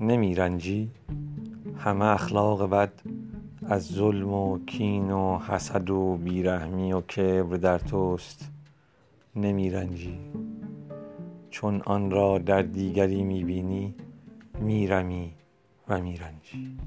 نمی رنجی همه اخلاق بد از ظلم و کین و حسد و بیرحمی و کبر در توست. نمی رنجی چون آن را در دیگری می بینی می رمی و می رنجی